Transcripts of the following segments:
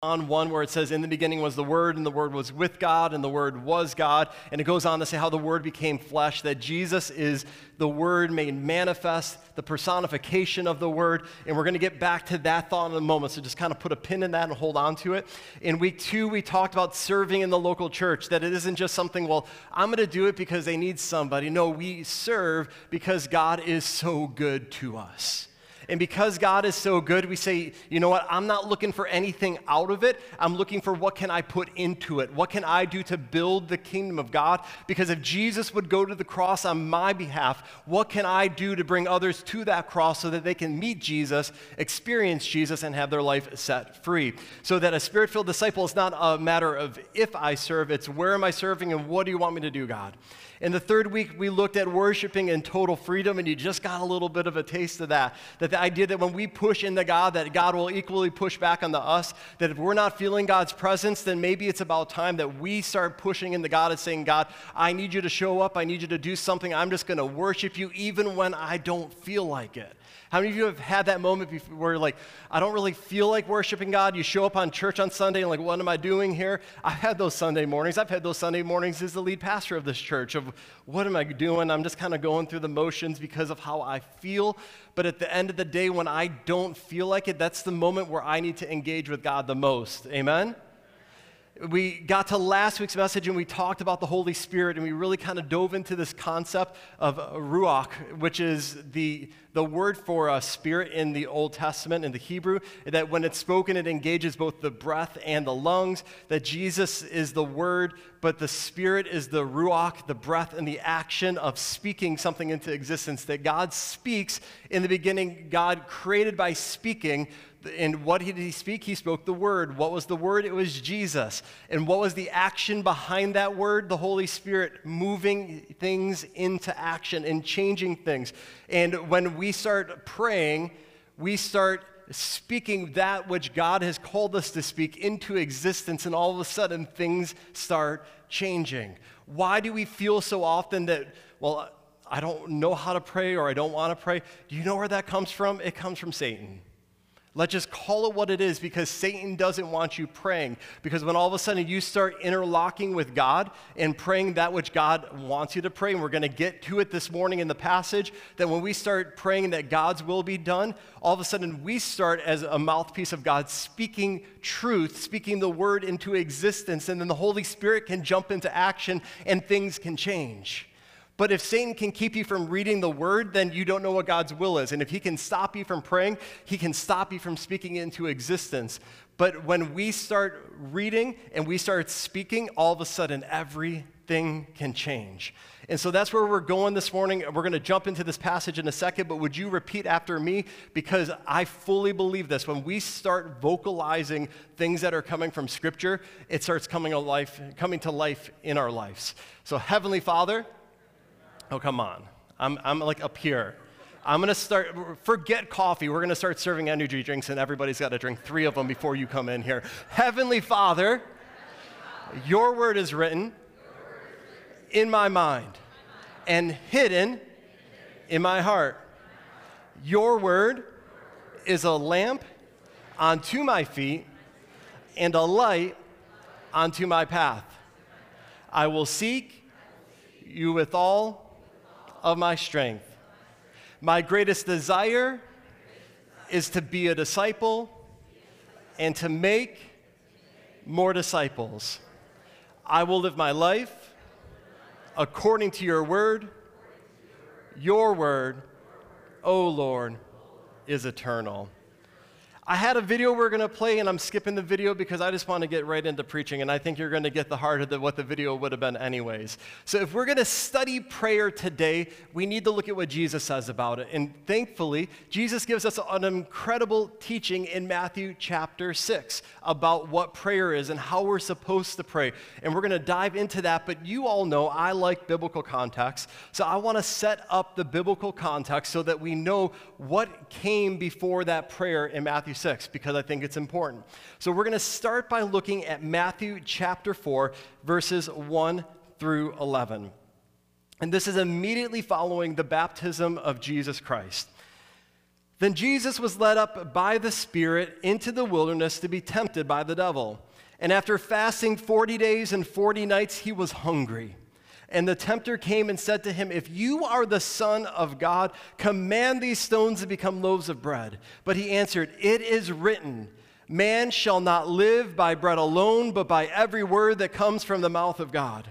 on one where it says, In the beginning was the Word, and the Word was with God, and the Word was God. And it goes on to say how the Word became flesh, that Jesus is the Word made manifest, the personification of the Word. And we're going to get back to that thought in a moment. So just kind of put a pin in that and hold on to it. In week two, we talked about serving in the local church, that it isn't just something, well, I'm going to do it because they need somebody. No, we serve because God is so good to us. And because God is so good, we say, you know what? I'm not looking for anything out of it. I'm looking for what can I put into it? What can I do to build the kingdom of God? Because if Jesus would go to the cross on my behalf, what can I do to bring others to that cross so that they can meet Jesus, experience Jesus, and have their life set free? So that a spirit filled disciple is not a matter of if I serve, it's where am I serving and what do you want me to do, God? In the third week, we looked at worshiping in total freedom, and you just got a little bit of a taste of that. That the idea that when we push into God, that God will equally push back onto us. That if we're not feeling God's presence, then maybe it's about time that we start pushing into God and saying, God, I need you to show up. I need you to do something. I'm just going to worship you even when I don't feel like it. How many of you have had that moment before where like, I don't really feel like worshiping God? You show up on church on Sunday and like, what am I doing here? I've had those Sunday mornings. I've had those Sunday mornings as the lead pastor of this church of what am I doing? I'm just kind of going through the motions because of how I feel. But at the end of the day, when I don't feel like it, that's the moment where I need to engage with God the most. Amen? We got to last week's message and we talked about the Holy Spirit and we really kind of dove into this concept of uh, ruach, which is the, the word for a spirit in the Old Testament in the Hebrew, that when it's spoken, it engages both the breath and the lungs, that Jesus is the word, but the spirit is the ruach, the breath and the action of speaking something into existence, that God speaks. In the beginning, God created by speaking, and what did he speak? He spoke the word. What was the word? It was Jesus. And what was the action behind that word? The Holy Spirit moving things into action and changing things. And when we start praying, we start speaking that which God has called us to speak into existence, and all of a sudden things start changing. Why do we feel so often that, well, I don't know how to pray or I don't want to pray? Do you know where that comes from? It comes from Satan. Let's just call it what it is because Satan doesn't want you praying. Because when all of a sudden you start interlocking with God and praying that which God wants you to pray, and we're going to get to it this morning in the passage, that when we start praying that God's will be done, all of a sudden we start as a mouthpiece of God speaking truth, speaking the word into existence, and then the Holy Spirit can jump into action and things can change. But if Satan can keep you from reading the word, then you don't know what God's will is. And if he can stop you from praying, he can stop you from speaking into existence. But when we start reading and we start speaking, all of a sudden everything can change. And so that's where we're going this morning. We're going to jump into this passage in a second, but would you repeat after me? Because I fully believe this. When we start vocalizing things that are coming from Scripture, it starts coming, to life, coming to life in our lives. So, Heavenly Father, Oh, come on. I'm, I'm like up here. I'm going to start, forget coffee. We're going to start serving energy drinks, and everybody's got to drink three of them before you come in here. Heavenly Father, your word is written in my mind and hidden in my heart. Your word is a lamp unto my feet and a light unto my path. I will seek you with all of my strength. My greatest desire is to be a disciple and to make more disciples. I will live my life according to your word. Your word, O oh Lord, is eternal. I had a video we're going to play, and I'm skipping the video because I just want to get right into preaching, and I think you're going to get the heart of the, what the video would have been, anyways. So, if we're going to study prayer today, we need to look at what Jesus says about it. And thankfully, Jesus gives us an incredible teaching in Matthew chapter 6 about what prayer is and how we're supposed to pray. And we're going to dive into that, but you all know I like biblical context. So, I want to set up the biblical context so that we know what came before that prayer in Matthew 6 because I think it's important. So we're going to start by looking at Matthew chapter 4, verses 1 through 11. And this is immediately following the baptism of Jesus Christ. Then Jesus was led up by the Spirit into the wilderness to be tempted by the devil. And after fasting 40 days and 40 nights, he was hungry. And the tempter came and said to him, If you are the Son of God, command these stones to become loaves of bread. But he answered, It is written, Man shall not live by bread alone, but by every word that comes from the mouth of God.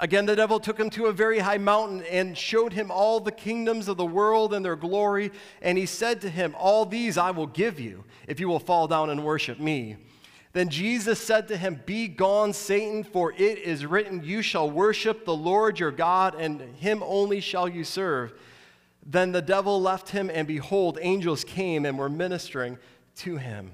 Again, the devil took him to a very high mountain and showed him all the kingdoms of the world and their glory. And he said to him, All these I will give you if you will fall down and worship me. Then Jesus said to him, Be gone, Satan, for it is written, You shall worship the Lord your God, and him only shall you serve. Then the devil left him, and behold, angels came and were ministering to him.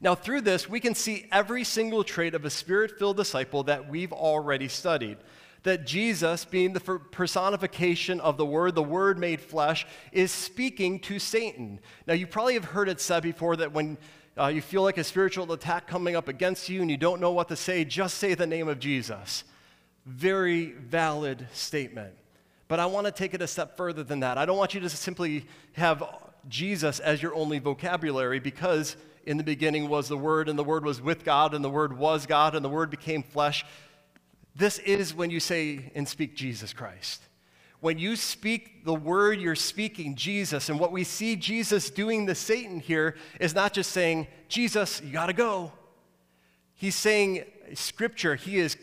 Now, through this, we can see every single trait of a spirit filled disciple that we've already studied. That Jesus, being the personification of the Word, the Word made flesh, is speaking to Satan. Now, you probably have heard it said before that when uh, you feel like a spiritual attack coming up against you and you don't know what to say, just say the name of Jesus. Very valid statement. But I want to take it a step further than that. I don't want you to simply have Jesus as your only vocabulary because in the beginning was the Word, and the Word was with God, and the Word was God, and the Word became flesh. This is when you say and speak Jesus Christ. When you speak the word, you're speaking Jesus. And what we see Jesus doing to Satan here is not just saying, Jesus, you got to go. He's saying scripture. He is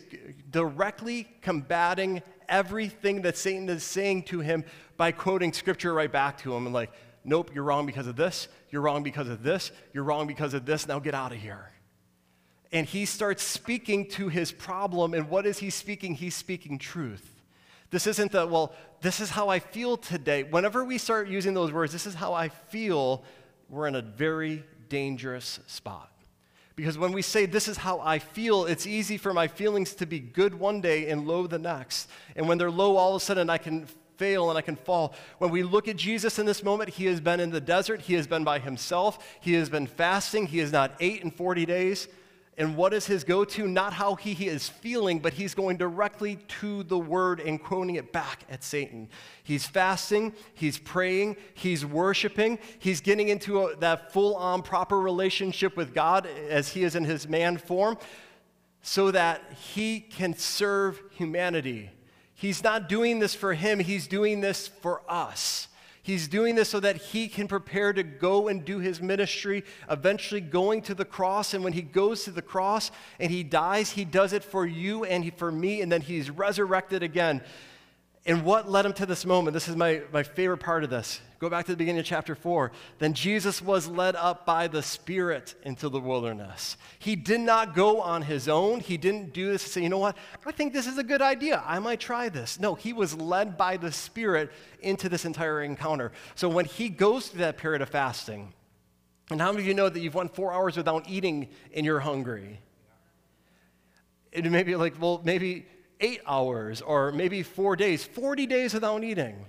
directly combating everything that Satan is saying to him by quoting scripture right back to him and like, Nope, you're wrong because of this. You're wrong because of this. You're wrong because of this. Now get out of here. And he starts speaking to his problem. And what is he speaking? He's speaking truth. This isn't the, well, this is how I feel today. Whenever we start using those words, this is how I feel, we're in a very dangerous spot. Because when we say, This is how I feel, it's easy for my feelings to be good one day and low the next. And when they're low, all of a sudden I can fail and I can fall. When we look at Jesus in this moment, he has been in the desert, he has been by himself, he has been fasting, he has not ate in 40 days. And what is his go to? Not how he, he is feeling, but he's going directly to the word and quoting it back at Satan. He's fasting, he's praying, he's worshiping, he's getting into a, that full on proper relationship with God as he is in his man form so that he can serve humanity He's not doing this for him, he's doing this for us. He's doing this so that he can prepare to go and do his ministry, eventually going to the cross. And when he goes to the cross and he dies, he does it for you and for me, and then he's resurrected again. And what led him to this moment? This is my, my favorite part of this. Go back to the beginning of chapter 4. Then Jesus was led up by the Spirit into the wilderness. He did not go on his own. He didn't do this say, you know what? I think this is a good idea. I might try this. No, he was led by the Spirit into this entire encounter. So when he goes through that period of fasting, and how many of you know that you've went four hours without eating and you're hungry? It may be like, well, maybe eight hours or maybe four days, 40 days without eating.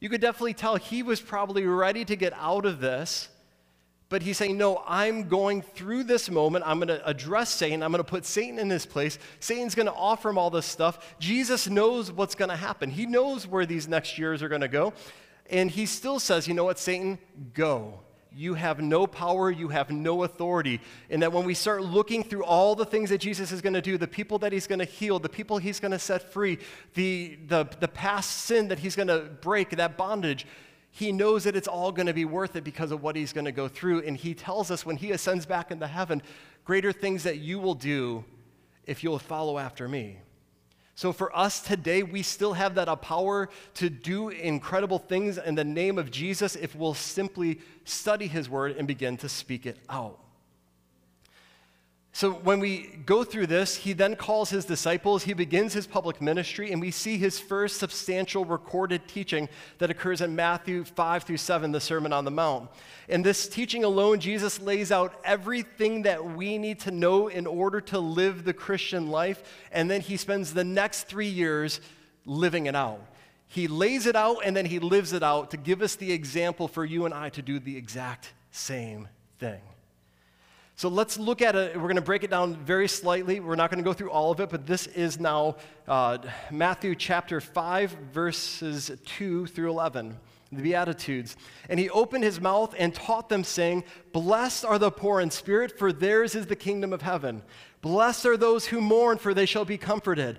You could definitely tell he was probably ready to get out of this, but he's saying, No, I'm going through this moment. I'm going to address Satan. I'm going to put Satan in his place. Satan's going to offer him all this stuff. Jesus knows what's going to happen, he knows where these next years are going to go. And he still says, You know what, Satan? Go you have no power, you have no authority. And that when we start looking through all the things that Jesus is going to do, the people that he's going to heal, the people he's going to set free, the, the, the past sin that he's going to break, that bondage, he knows that it's all going to be worth it because of what he's going to go through. And he tells us when he ascends back into heaven, greater things that you will do if you'll follow after me. So for us today, we still have that uh, power to do incredible things in the name of Jesus if we'll simply study his word and begin to speak it out. So when we go through this, he then calls his disciples, he begins his public ministry, and we see his first substantial recorded teaching that occurs in Matthew 5 through 7, the Sermon on the Mount. In this teaching alone, Jesus lays out everything that we need to know in order to live the Christian life, and then he spends the next three years living it out. He lays it out and then he lives it out to give us the example for you and I to do the exact same thing. So let's look at it. We're going to break it down very slightly. We're not going to go through all of it, but this is now uh, Matthew chapter 5, verses 2 through 11, the Beatitudes. And he opened his mouth and taught them, saying, Blessed are the poor in spirit, for theirs is the kingdom of heaven. Blessed are those who mourn, for they shall be comforted.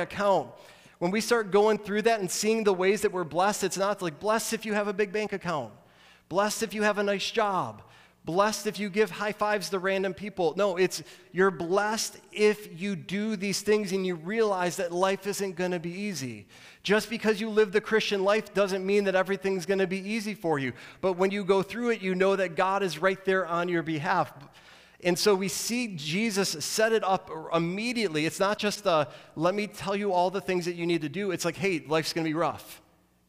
account. When we start going through that and seeing the ways that we're blessed, it's not like blessed if you have a big bank account, blessed if you have a nice job, blessed if you give high fives to random people. No, it's you're blessed if you do these things and you realize that life isn't going to be easy. Just because you live the Christian life doesn't mean that everything's going to be easy for you. But when you go through it, you know that God is right there on your behalf. And so we see Jesus set it up immediately. It's not just a, let me tell you all the things that you need to do. It's like, hey, life's going to be rough.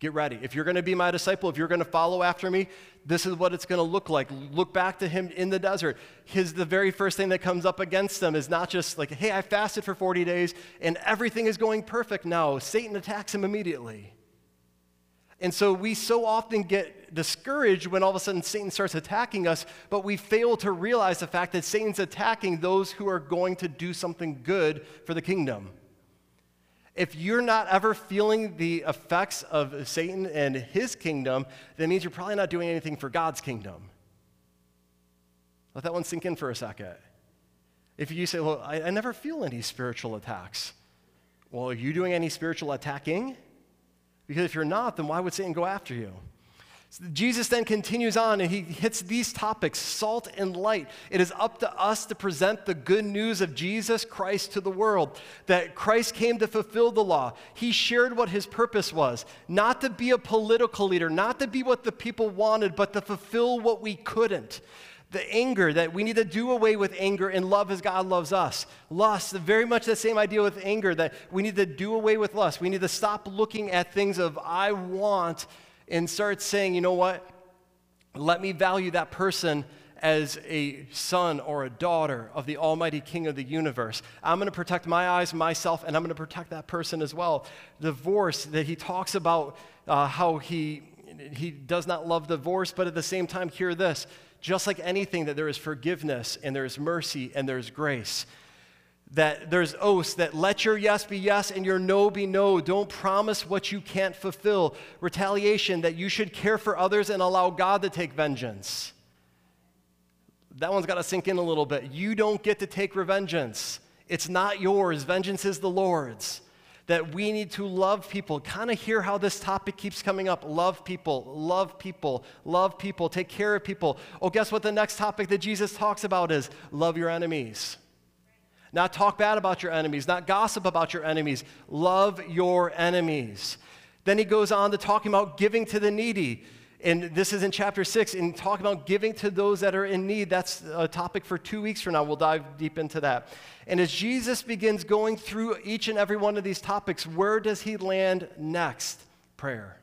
Get ready. If you're going to be my disciple, if you're going to follow after me, this is what it's going to look like. Look back to him in the desert. His the very first thing that comes up against them is not just like, "Hey, I fasted for 40 days and everything is going perfect now." Satan attacks him immediately. And so we so often get discouraged when all of a sudden Satan starts attacking us, but we fail to realize the fact that Satan's attacking those who are going to do something good for the kingdom. If you're not ever feeling the effects of Satan and his kingdom, that means you're probably not doing anything for God's kingdom. Let that one sink in for a second. If you say, Well, I, I never feel any spiritual attacks, well, are you doing any spiritual attacking? Because if you're not, then why would Satan go after you? Jesus then continues on and he hits these topics salt and light. It is up to us to present the good news of Jesus Christ to the world that Christ came to fulfill the law. He shared what his purpose was not to be a political leader, not to be what the people wanted, but to fulfill what we couldn't. The anger that we need to do away with anger and love as God loves us. Lust, very much the same idea with anger that we need to do away with lust. We need to stop looking at things of I want and start saying, you know what? Let me value that person as a son or a daughter of the Almighty King of the universe. I'm going to protect my eyes, myself, and I'm going to protect that person as well. Divorce, that he talks about uh, how he, he does not love divorce, but at the same time, hear this just like anything, that there is forgiveness and there's mercy and there's grace that there's oaths that let your yes be yes and your no be no. Don't promise what you can't fulfill. Retaliation that you should care for others and allow God to take vengeance. That one's got to sink in a little bit. You don't get to take revengeance. It's not yours. Vengeance is the Lord's. That we need to love people. Kind of hear how this topic keeps coming up. Love people, love people, love people, take care of people. Oh, guess what the next topic that Jesus talks about is? Love your enemies. Not talk bad about your enemies, not gossip about your enemies. Love your enemies. Then he goes on to talking about giving to the needy. And this is in chapter six, and talking about giving to those that are in need. That's a topic for two weeks from now. We'll dive deep into that. And as Jesus begins going through each and every one of these topics, where does he land next? Prayer.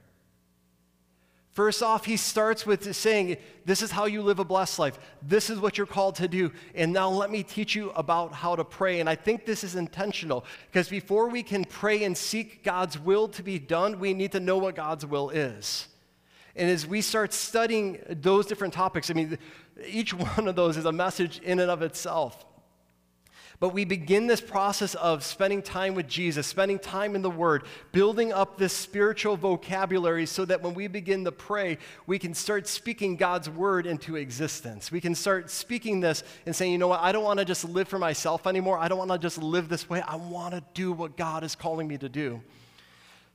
First off, he starts with saying, This is how you live a blessed life. This is what you're called to do. And now let me teach you about how to pray. And I think this is intentional because before we can pray and seek God's will to be done, we need to know what God's will is. And as we start studying those different topics, I mean, each one of those is a message in and of itself. But we begin this process of spending time with Jesus, spending time in the Word, building up this spiritual vocabulary so that when we begin to pray, we can start speaking God's Word into existence. We can start speaking this and saying, you know what, I don't want to just live for myself anymore. I don't want to just live this way. I want to do what God is calling me to do.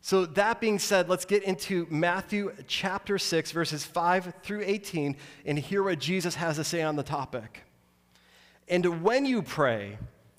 So, that being said, let's get into Matthew chapter 6, verses 5 through 18, and hear what Jesus has to say on the topic. And when you pray,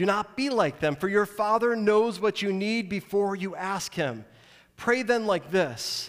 Do not be like them, for your Father knows what you need before you ask Him. Pray then like this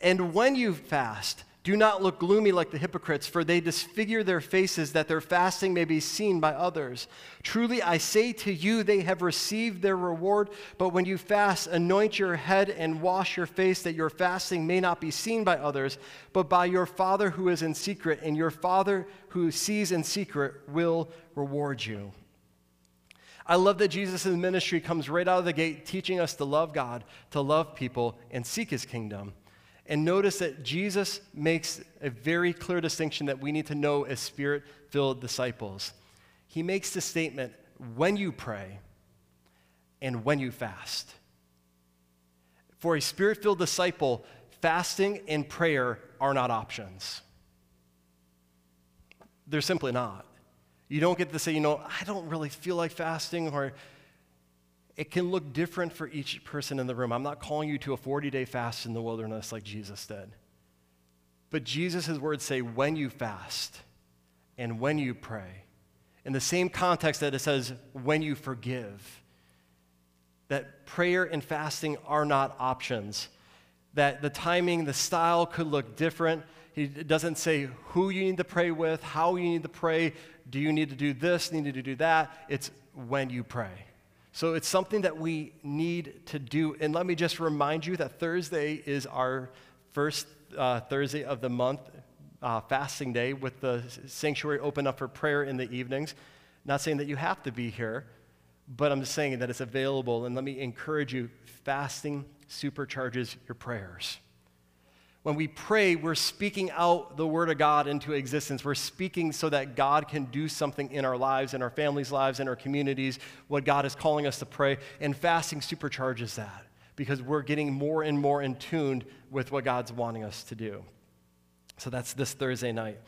And when you fast, do not look gloomy like the hypocrites, for they disfigure their faces that their fasting may be seen by others. Truly, I say to you, they have received their reward. But when you fast, anoint your head and wash your face, that your fasting may not be seen by others, but by your Father who is in secret. And your Father who sees in secret will reward you. I love that Jesus' ministry comes right out of the gate, teaching us to love God, to love people, and seek his kingdom. And notice that Jesus makes a very clear distinction that we need to know as spirit filled disciples. He makes the statement when you pray and when you fast. For a spirit filled disciple, fasting and prayer are not options. They're simply not. You don't get to say, you know, I don't really feel like fasting, or it can look different for each person in the room. I'm not calling you to a 40 day fast in the wilderness like Jesus did. But Jesus' words say, when you fast and when you pray, in the same context that it says, when you forgive, that prayer and fasting are not options, that the timing, the style could look different. He doesn't say who you need to pray with, how you need to pray, do you need to do this, need to do that. It's when you pray. So it's something that we need to do. And let me just remind you that Thursday is our first uh, Thursday of the month, uh, fasting day, with the sanctuary open up for prayer in the evenings. Not saying that you have to be here, but I'm just saying that it's available. And let me encourage you fasting supercharges your prayers. When we pray, we're speaking out the Word of God into existence. We're speaking so that God can do something in our lives, in our families' lives, in our communities, what God is calling us to pray. And fasting supercharges that because we're getting more and more in tune with what God's wanting us to do. So that's this Thursday night.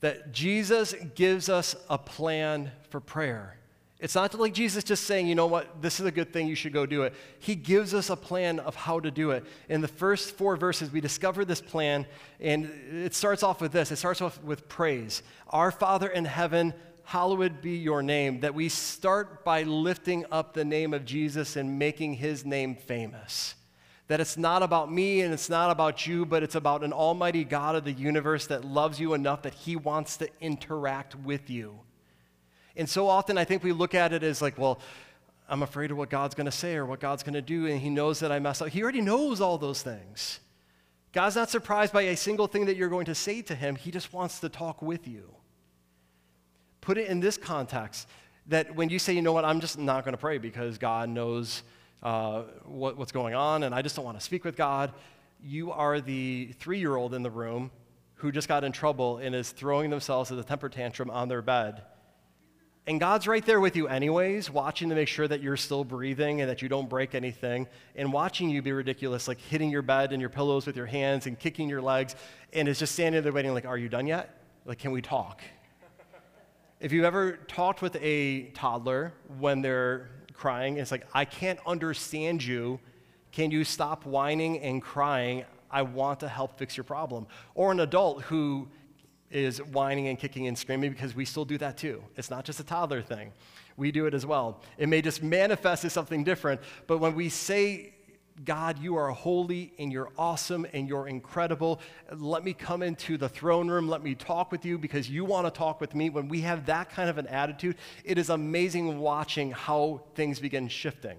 That Jesus gives us a plan for prayer. It's not like Jesus just saying, you know what, this is a good thing, you should go do it. He gives us a plan of how to do it. In the first four verses, we discover this plan, and it starts off with this it starts off with praise. Our Father in heaven, hallowed be your name. That we start by lifting up the name of Jesus and making his name famous. That it's not about me and it's not about you, but it's about an almighty God of the universe that loves you enough that he wants to interact with you. And so often I think we look at it as like, well, I'm afraid of what God's going to say or what God's going to do, and He knows that I mess up. He already knows all those things. God's not surprised by a single thing that you're going to say to Him, He just wants to talk with you. Put it in this context that when you say, you know what, I'm just not going to pray because God knows uh, what, what's going on and I just don't want to speak with God, you are the three year old in the room who just got in trouble and is throwing themselves as a temper tantrum on their bed and God's right there with you, anyways, watching to make sure that you're still breathing and that you don't break anything, and watching you be ridiculous, like hitting your bed and your pillows with your hands and kicking your legs, and is just standing there waiting, like, Are you done yet? Like, can we talk? if you've ever talked with a toddler when they're crying. It's like, I can't understand you. Can you stop whining and crying? I want to help fix your problem. Or an adult who is whining and kicking and screaming because we still do that too. It's not just a toddler thing. We do it as well. It may just manifest as something different, but when we say, God, you are holy and you're awesome and you're incredible. Let me come into the throne room. Let me talk with you because you want to talk with me. When we have that kind of an attitude, it is amazing watching how things begin shifting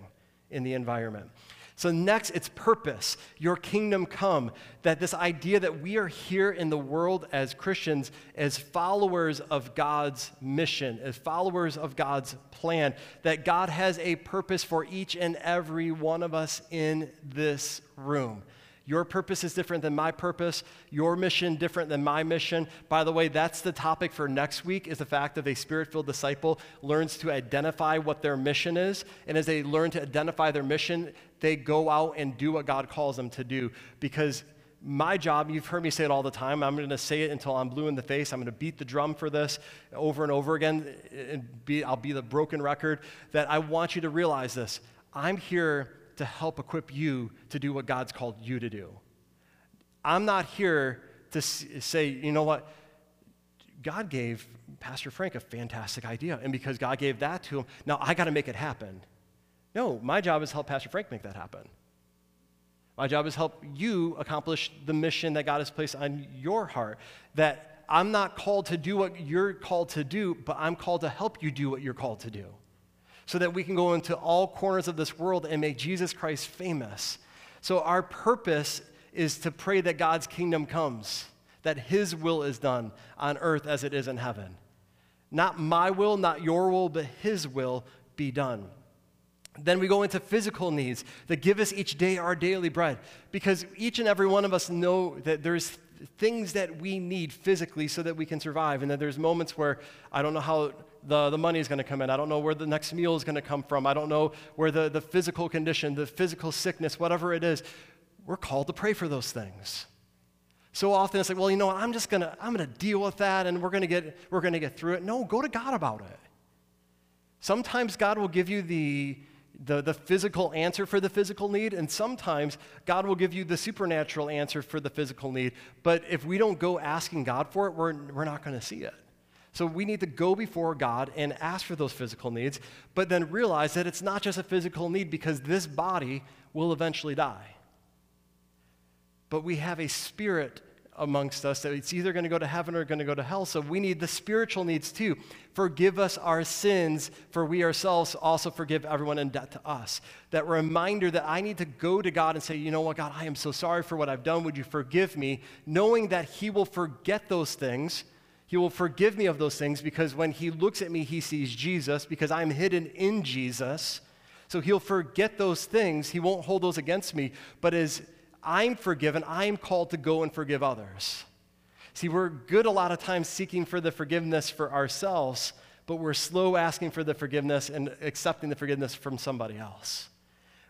in the environment. So, next, it's purpose, your kingdom come. That this idea that we are here in the world as Christians, as followers of God's mission, as followers of God's plan, that God has a purpose for each and every one of us in this room. Your purpose is different than my purpose. Your mission different than my mission. By the way, that's the topic for next week is the fact that a spirit-filled disciple learns to identify what their mission is. And as they learn to identify their mission, they go out and do what God calls them to do. Because my job, you've heard me say it all the time, I'm going to say it until I'm blue in the face. I'm going to beat the drum for this over and over again. And be, I'll be the broken record that I want you to realize this. I'm here to help equip you to do what God's called you to do. I'm not here to say, you know what, God gave Pastor Frank a fantastic idea, and because God gave that to him, now I got to make it happen. No, my job is help Pastor Frank make that happen. My job is help you accomplish the mission that God has placed on your heart. That I'm not called to do what you're called to do, but I'm called to help you do what you're called to do so that we can go into all corners of this world and make Jesus Christ famous. So, our purpose is to pray that God's kingdom comes, that His will is done on earth as it is in heaven. Not my will, not your will, but His will be done. Then we go into physical needs that give us each day our daily bread. Because each and every one of us know that there's things that we need physically so that we can survive. And that there's moments where I don't know how the, the money is going to come in. I don't know where the next meal is going to come from. I don't know where the, the physical condition, the physical sickness, whatever it is. We're called to pray for those things. So often it's like, well, you know what, I'm just gonna, I'm gonna deal with that and we're gonna get, we're gonna get through it. No, go to God about it. Sometimes God will give you the, the, the physical answer for the physical need, and sometimes God will give you the supernatural answer for the physical need. But if we don't go asking God for it, we're, we're not gonna see it. So we need to go before God and ask for those physical needs, but then realize that it's not just a physical need because this body will eventually die. But we have a spirit amongst us that it's either going to go to heaven or going to go to hell. So we need the spiritual needs too. Forgive us our sins, for we ourselves also forgive everyone in debt to us. That reminder that I need to go to God and say, you know what, God, I am so sorry for what I've done. Would you forgive me? Knowing that He will forget those things he will forgive me of those things because when he looks at me, he sees Jesus because I'm hidden in Jesus. So he'll forget those things. He won't hold those against me. But as I'm forgiven, I'm called to go and forgive others. See, we're good a lot of times seeking for the forgiveness for ourselves, but we're slow asking for the forgiveness and accepting the forgiveness from somebody else.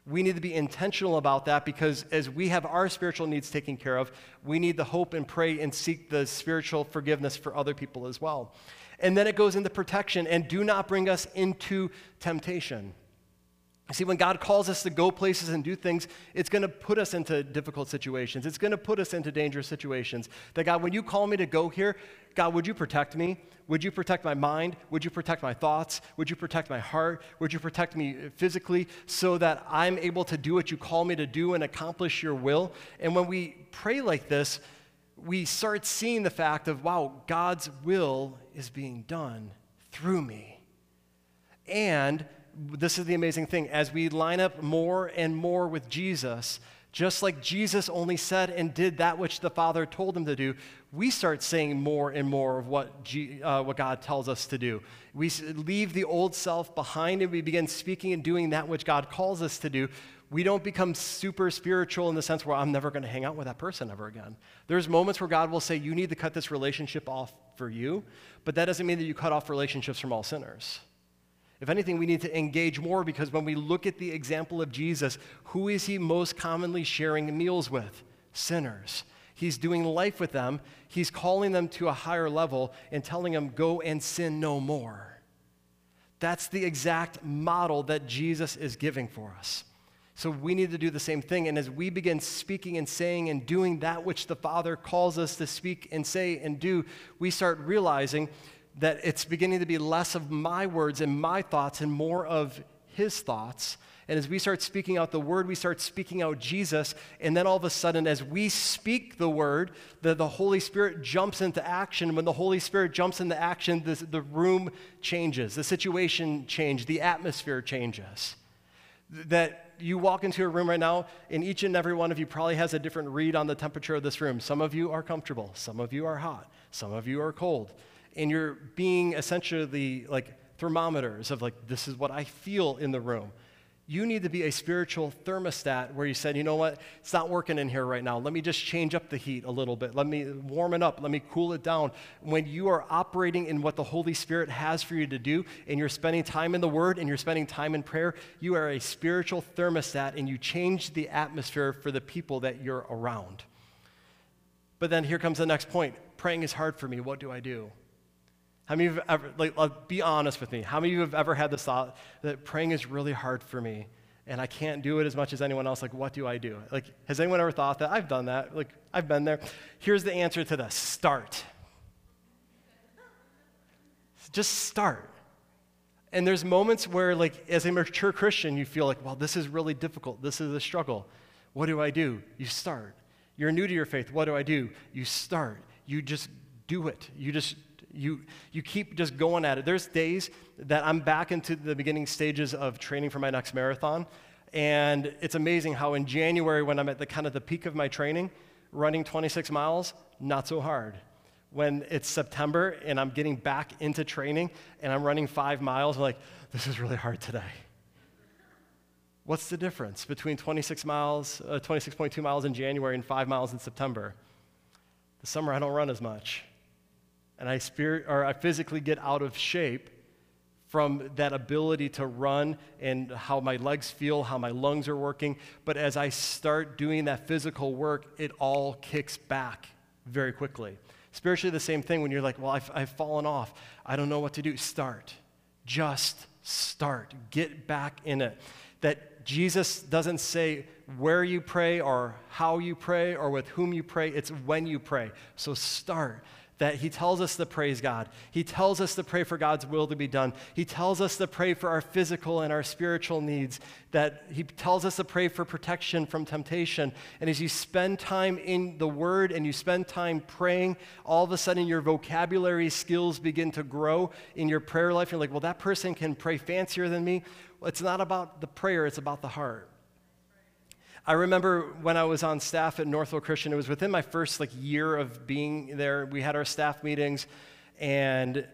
We need to be intentional about that because as we have our spiritual needs taken care of, we need to hope and pray and seek the spiritual forgiveness for other people as well. And then it goes into protection and do not bring us into temptation. See, when God calls us to go places and do things, it's going to put us into difficult situations. It's going to put us into dangerous situations. That God, when you call me to go here, God, would you protect me? Would you protect my mind? Would you protect my thoughts? Would you protect my heart? Would you protect me uh, physically so that I'm able to do what you call me to do and accomplish your will? And when we pray like this, we start seeing the fact of, wow, God's will is being done through me. And this is the amazing thing as we line up more and more with Jesus, just like Jesus only said and did that which the Father told him to do, we start saying more and more of what, G, uh, what God tells us to do. We leave the old self behind and we begin speaking and doing that which God calls us to do. We don't become super spiritual in the sense where I'm never going to hang out with that person ever again. There's moments where God will say, You need to cut this relationship off for you, but that doesn't mean that you cut off relationships from all sinners. If anything, we need to engage more because when we look at the example of Jesus, who is he most commonly sharing meals with? Sinners. He's doing life with them. He's calling them to a higher level and telling them, go and sin no more. That's the exact model that Jesus is giving for us. So we need to do the same thing. And as we begin speaking and saying and doing that which the Father calls us to speak and say and do, we start realizing that it's beginning to be less of my words and my thoughts and more of His thoughts. And as we start speaking out the word, we start speaking out Jesus. And then all of a sudden, as we speak the word, the, the Holy Spirit jumps into action. When the Holy Spirit jumps into action, the, the room changes, the situation changes, the atmosphere changes. That you walk into a room right now, and each and every one of you probably has a different read on the temperature of this room. Some of you are comfortable, some of you are hot, some of you are cold. And you're being essentially like thermometers of like, this is what I feel in the room you need to be a spiritual thermostat where you said, you know what, it's not working in here right now. Let me just change up the heat a little bit. Let me warm it up. Let me cool it down. When you are operating in what the Holy Spirit has for you to do, and you're spending time in the Word and you're spending time in prayer, you are a spiritual thermostat and you change the atmosphere for the people that you're around. But then here comes the next point praying is hard for me. What do I do? How many of you have ever, like, uh, be honest with me, how many of you have ever had this thought that praying is really hard for me and I can't do it as much as anyone else? Like, what do I do? Like, has anyone ever thought that? I've done that. Like, I've been there. Here's the answer to this start. Just start. And there's moments where, like, as a mature Christian, you feel like, well, this is really difficult. This is a struggle. What do I do? You start. You're new to your faith. What do I do? You start. You just do it. You just you, you keep just going at it. There's days that I'm back into the beginning stages of training for my next marathon. And it's amazing how in January, when I'm at the kind of the peak of my training, running 26 miles, not so hard. When it's September and I'm getting back into training and I'm running five miles, I'm like, this is really hard today. What's the difference between 26 miles, uh, 26.2 miles in January and five miles in September? The summer I don't run as much and I, spirit, or I physically get out of shape from that ability to run and how my legs feel, how my lungs are working. But as I start doing that physical work, it all kicks back very quickly. Spiritually, the same thing when you're like, well, I've, I've fallen off. I don't know what to do. Start. Just start. Get back in it. That Jesus doesn't say where you pray or how you pray or with whom you pray, it's when you pray. So start that he tells us to praise God. He tells us to pray for God's will to be done. He tells us to pray for our physical and our spiritual needs. That he tells us to pray for protection from temptation. And as you spend time in the Word and you spend time praying, all of a sudden your vocabulary skills begin to grow in your prayer life. You're like, well, that person can pray fancier than me. Well, it's not about the prayer, it's about the heart. I remember when I was on staff at Northville Christian, it was within my first like year of being there. We had our staff meetings, and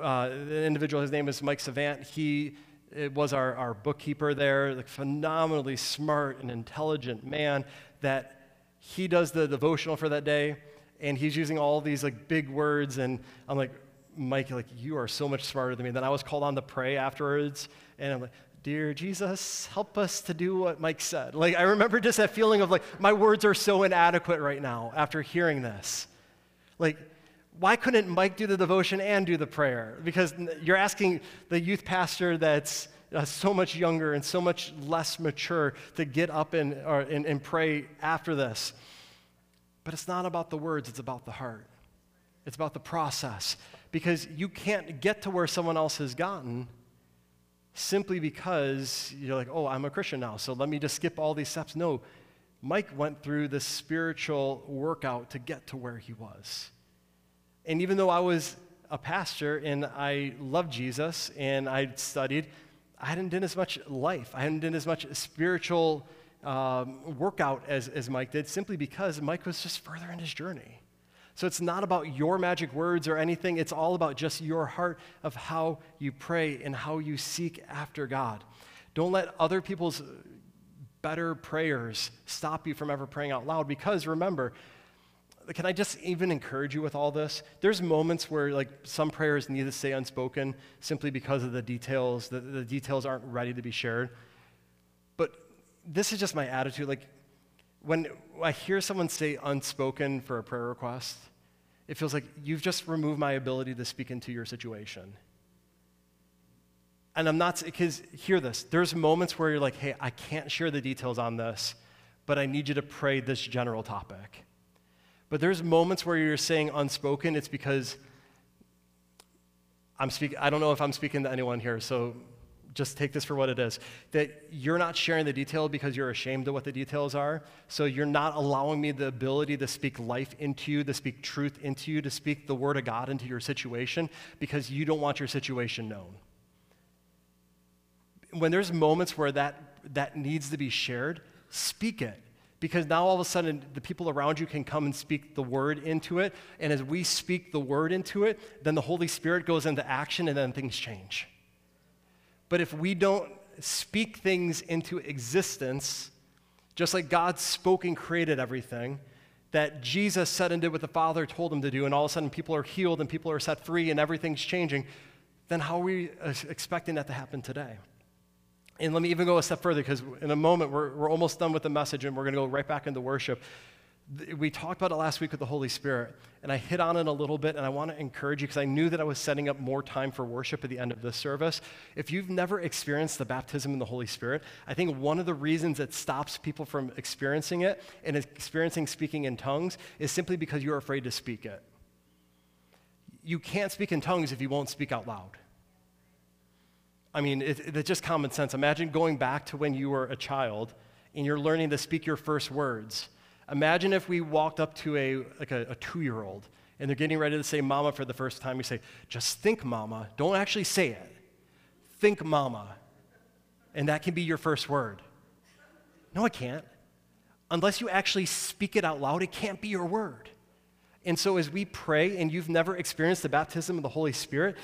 uh, the individual, his name is Mike Savant, he was our, our bookkeeper there, like phenomenally smart and intelligent man that he does the devotional for that day, and he's using all these like big words, and I'm like, Mike, like you are so much smarter than me. Then I was called on to pray afterwards, and I'm like, Dear Jesus, help us to do what Mike said. Like, I remember just that feeling of like, my words are so inadequate right now after hearing this. Like, why couldn't Mike do the devotion and do the prayer? Because you're asking the youth pastor that's uh, so much younger and so much less mature to get up and, or, and, and pray after this. But it's not about the words, it's about the heart. It's about the process. Because you can't get to where someone else has gotten simply because you're like, oh, I'm a Christian now, so let me just skip all these steps. No, Mike went through this spiritual workout to get to where he was. And even though I was a pastor and I loved Jesus and I studied, I hadn't done as much life. I hadn't done as much spiritual um, workout as, as Mike did simply because Mike was just further in his journey. So it's not about your magic words or anything. It's all about just your heart of how you pray and how you seek after God. Don't let other people's better prayers stop you from ever praying out loud because remember, can I just even encourage you with all this? There's moments where like some prayers need to stay unspoken simply because of the details, the, the details aren't ready to be shared. But this is just my attitude. Like when I hear someone say unspoken for a prayer request, it feels like you've just removed my ability to speak into your situation. and I'm not, because hear this, there's moments where you're like, hey, I can't share the details on this, but I need you to pray this general topic. But there's moments where you're saying unspoken, it's because I'm speaking, I don't know if I'm speaking to anyone here, so just take this for what it is that you're not sharing the detail because you're ashamed of what the details are. So you're not allowing me the ability to speak life into you, to speak truth into you, to speak the word of God into your situation because you don't want your situation known. When there's moments where that, that needs to be shared, speak it because now all of a sudden the people around you can come and speak the word into it. And as we speak the word into it, then the Holy Spirit goes into action and then things change. But if we don't speak things into existence, just like God spoke and created everything, that Jesus said and did what the Father told him to do, and all of a sudden people are healed and people are set free and everything's changing, then how are we expecting that to happen today? And let me even go a step further because in a moment we're, we're almost done with the message and we're going to go right back into worship. We talked about it last week with the Holy Spirit, and I hit on it a little bit, and I want to encourage you because I knew that I was setting up more time for worship at the end of this service. If you've never experienced the baptism in the Holy Spirit, I think one of the reasons that stops people from experiencing it and experiencing speaking in tongues is simply because you're afraid to speak it. You can't speak in tongues if you won't speak out loud. I mean, it, it's just common sense. Imagine going back to when you were a child and you're learning to speak your first words. Imagine if we walked up to a, like a, a two year old and they're getting ready to say mama for the first time. We say, just think mama. Don't actually say it. Think mama. And that can be your first word. No, it can't. Unless you actually speak it out loud, it can't be your word. And so, as we pray and you've never experienced the baptism of the Holy Spirit,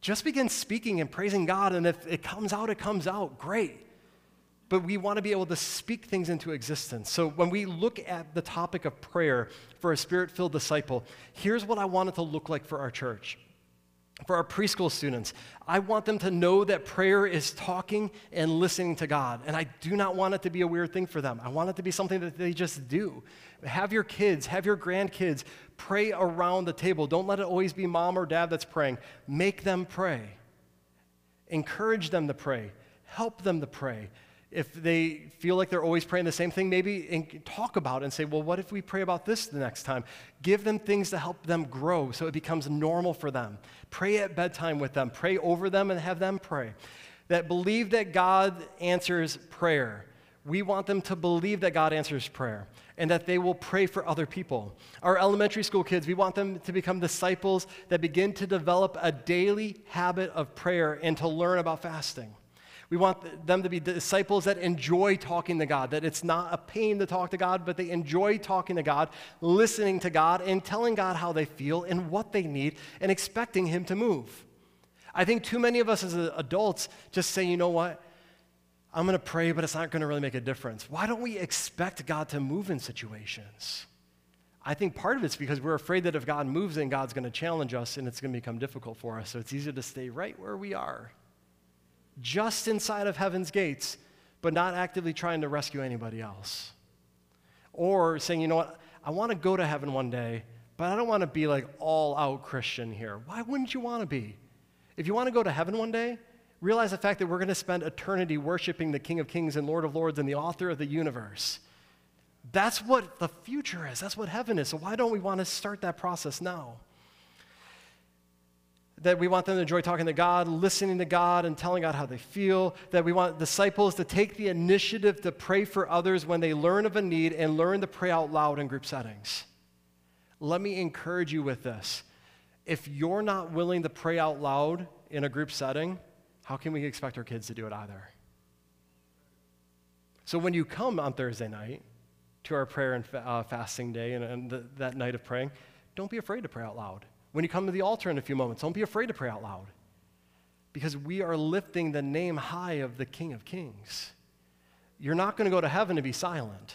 just begin speaking and praising God, and if it comes out, it comes out. Great. But we want to be able to speak things into existence. So when we look at the topic of prayer for a spirit filled disciple, here's what I want it to look like for our church. For our preschool students, I want them to know that prayer is talking and listening to God. And I do not want it to be a weird thing for them. I want it to be something that they just do. Have your kids, have your grandkids pray around the table. Don't let it always be mom or dad that's praying. Make them pray. Encourage them to pray. Help them to pray. If they feel like they're always praying the same thing, maybe talk about it and say, well, what if we pray about this the next time? Give them things to help them grow so it becomes normal for them. Pray at bedtime with them. Pray over them and have them pray. That believe that God answers prayer. We want them to believe that God answers prayer and that they will pray for other people. Our elementary school kids, we want them to become disciples that begin to develop a daily habit of prayer and to learn about fasting. We want them to be disciples that enjoy talking to God, that it's not a pain to talk to God, but they enjoy talking to God, listening to God, and telling God how they feel and what they need, and expecting Him to move. I think too many of us as adults just say, you know what? I'm going to pray, but it's not going to really make a difference. Why don't we expect God to move in situations? I think part of it's because we're afraid that if God moves, then God's going to challenge us and it's going to become difficult for us. So it's easier to stay right where we are, just inside of heaven's gates, but not actively trying to rescue anybody else. Or saying, you know what, I want to go to heaven one day, but I don't want to be like all out Christian here. Why wouldn't you want to be? If you want to go to heaven one day, realize the fact that we're going to spend eternity worshiping the King of Kings and Lord of Lords and the author of the universe. That's what the future is. That's what heaven is. So why don't we want to start that process now? That we want them to enjoy talking to God, listening to God, and telling God how they feel. That we want disciples to take the initiative to pray for others when they learn of a need and learn to pray out loud in group settings. Let me encourage you with this. If you're not willing to pray out loud in a group setting, how can we expect our kids to do it either? So when you come on Thursday night to our prayer and uh, fasting day and, and that night of praying, don't be afraid to pray out loud. When you come to the altar in a few moments, don't be afraid to pray out loud because we are lifting the name high of the King of Kings. You're not going to go to heaven to be silent.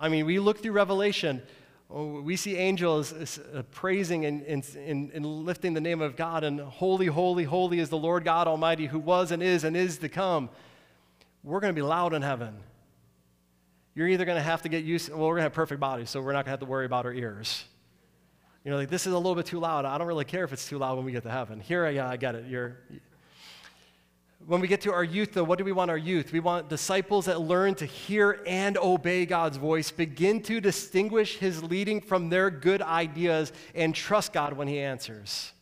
I mean, we look through Revelation. Oh, we see angels uh, praising and, and, and, lifting the name of God, and holy, holy, holy is the Lord God Almighty who was and is and is to come. We're going to be loud in heaven. You're either going to have to get used, well, we're going to have perfect bodies, so we're not going to have to worry about our ears. You know, like this is a little bit too loud. I don't really care if it's too loud when we get to heaven. Here, yeah, I get it. You're. When we get to our youth, though, what do we want our youth? We want disciples that learn to hear and obey God's voice, begin to distinguish His leading from their good ideas, and trust God when He answers.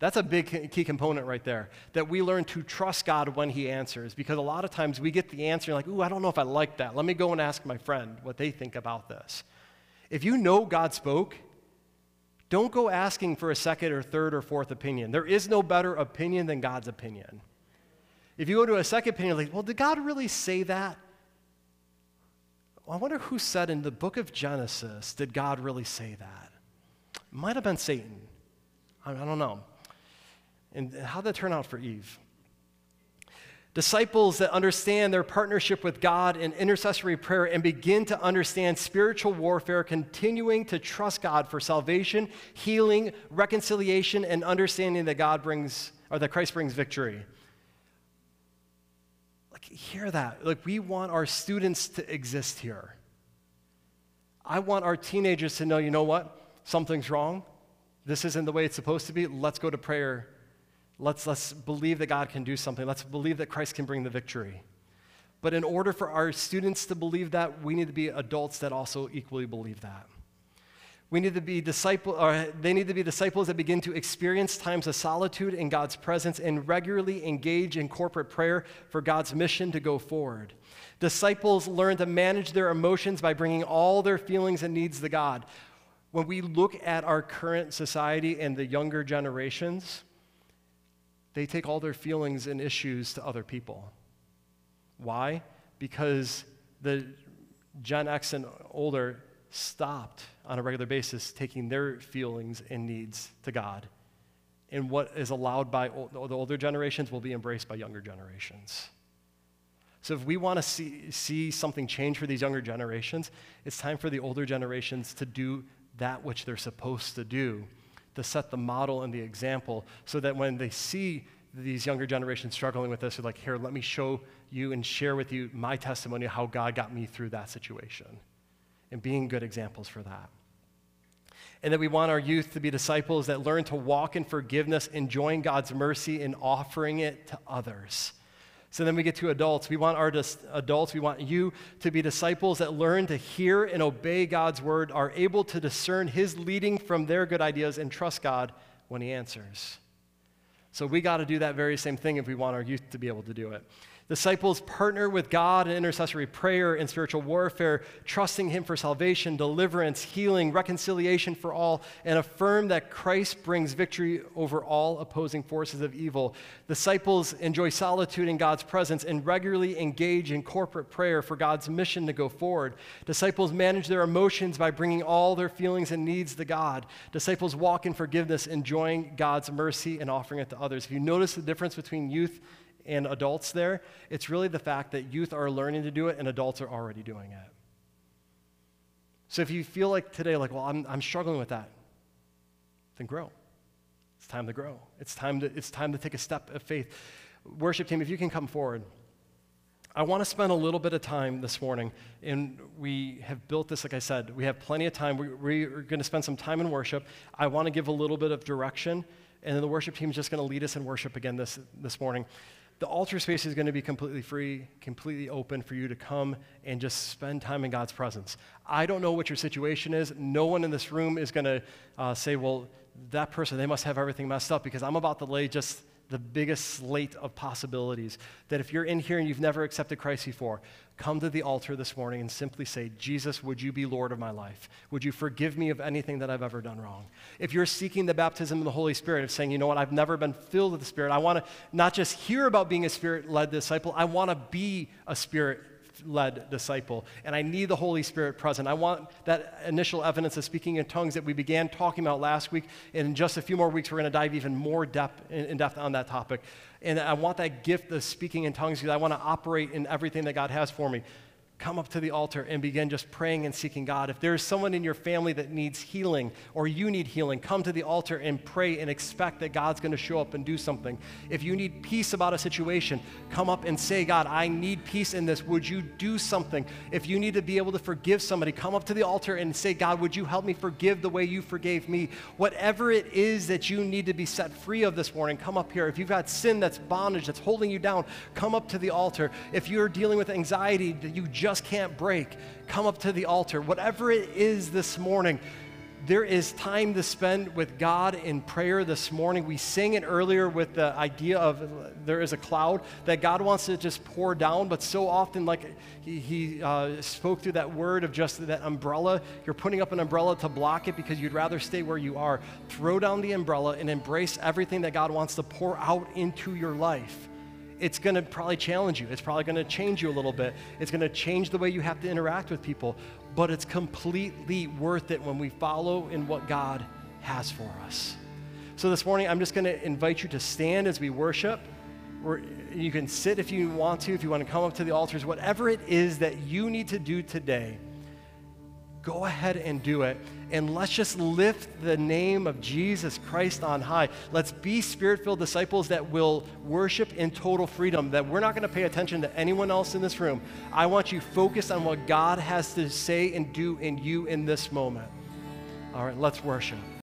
That's a big key component right there, that we learn to trust God when He answers. Because a lot of times we get the answer, like, ooh, I don't know if I like that. Let me go and ask my friend what they think about this. If you know God spoke, don't go asking for a second or third or fourth opinion. There is no better opinion than God's opinion. If you go to a second opinion, like, well, did God really say that? I wonder who said in the book of Genesis, did God really say that? It might have been Satan. I, I don't know. And how did that turn out for Eve? Disciples that understand their partnership with God in intercessory prayer and begin to understand spiritual warfare, continuing to trust God for salvation, healing, reconciliation, and understanding that God brings, or that Christ brings victory. Like, hear that. Like, we want our students to exist here. I want our teenagers to know, you know what? Something's wrong. This isn't the way it's supposed to be. Let's go to prayer Let's, let's believe that God can do something. Let's believe that Christ can bring the victory. But in order for our students to believe that, we need to be adults that also equally believe that. We need to be disciple, or they need to be disciples that begin to experience times of solitude in God's presence and regularly engage in corporate prayer for God's mission to go forward. Disciples learn to manage their emotions by bringing all their feelings and needs to God. When we look at our current society and the younger generations, they take all their feelings and issues to other people. Why? Because the Gen X and older stopped on a regular basis taking their feelings and needs to God. And what is allowed by the older generations will be embraced by younger generations. So, if we want to see, see something change for these younger generations, it's time for the older generations to do that which they're supposed to do to set the model and the example so that when they see these younger generations struggling with this, they're like, here, let me show you and share with you my testimony of how God got me through that situation and being good examples for that. And that we want our youth to be disciples that learn to walk in forgiveness, enjoying God's mercy, and offering it to others. So then we get to adults. We want our dis- adults, we want you to be disciples that learn to hear and obey God's word, are able to discern his leading from their good ideas, and trust God when he answers. So we got to do that very same thing if we want our youth to be able to do it. Disciples partner with God in intercessory prayer and spiritual warfare, trusting Him for salvation, deliverance, healing, reconciliation for all, and affirm that Christ brings victory over all opposing forces of evil. Disciples enjoy solitude in God's presence and regularly engage in corporate prayer for God's mission to go forward. Disciples manage their emotions by bringing all their feelings and needs to God. Disciples walk in forgiveness, enjoying God's mercy and offering it to others. If you notice the difference between youth and adults there, it's really the fact that youth are learning to do it and adults are already doing it. So if you feel like today, like, well, I'm, I'm struggling with that, then grow. It's time to grow. It's time to, it's time to take a step of faith. Worship team, if you can come forward. I want to spend a little bit of time this morning, and we have built this, like I said, we have plenty of time. We, we're going to spend some time in worship. I want to give a little bit of direction, and then the worship team is just going to lead us in worship again this, this morning. The altar space is going to be completely free, completely open for you to come and just spend time in God's presence. I don't know what your situation is. No one in this room is going to uh, say, well, that person, they must have everything messed up because I'm about to lay just the biggest slate of possibilities. That if you're in here and you've never accepted Christ before, come to the altar this morning and simply say, Jesus, would you be Lord of my life? Would you forgive me of anything that I've ever done wrong? If you're seeking the baptism of the Holy Spirit, of saying, you know what, I've never been filled with the Spirit, I want to not just hear about being a Spirit led disciple, I want to be a Spirit led disciple. And I need the Holy Spirit present. I want that initial evidence of speaking in tongues that we began talking about last week. And in just a few more weeks, we're going to dive even more depth, in depth on that topic. And I want that gift of speaking in tongues because I want to operate in everything that God has for me. Come up to the altar and begin just praying and seeking God. If there's someone in your family that needs healing or you need healing, come to the altar and pray and expect that God's going to show up and do something. If you need peace about a situation, come up and say, God, I need peace in this. Would you do something? If you need to be able to forgive somebody, come up to the altar and say, God, would you help me forgive the way you forgave me? Whatever it is that you need to be set free of this morning, come up here. If you've got sin that's bondage, that's holding you down, come up to the altar. If you're dealing with anxiety that you just just can't break, come up to the altar. Whatever it is this morning, there is time to spend with God in prayer this morning. We sang it earlier with the idea of there is a cloud that God wants to just pour down, but so often, like he, he uh, spoke through that word of just that umbrella, you're putting up an umbrella to block it because you'd rather stay where you are. Throw down the umbrella and embrace everything that God wants to pour out into your life it's going to probably challenge you. It's probably going to change you a little bit. It's going to change the way you have to interact with people, but it's completely worth it when we follow in what God has for us. So this morning, I'm just going to invite you to stand as we worship. Or you can sit if you want to, if you want to come up to the altars, whatever it is that you need to do today go ahead and do it. And let's just lift the name of Jesus Christ on high. Let's be spirit filled disciples that will worship in total freedom, that we're not going to pay attention to anyone else in this room. I want you focused on what God has to say and do in you in this moment. All right, let's worship.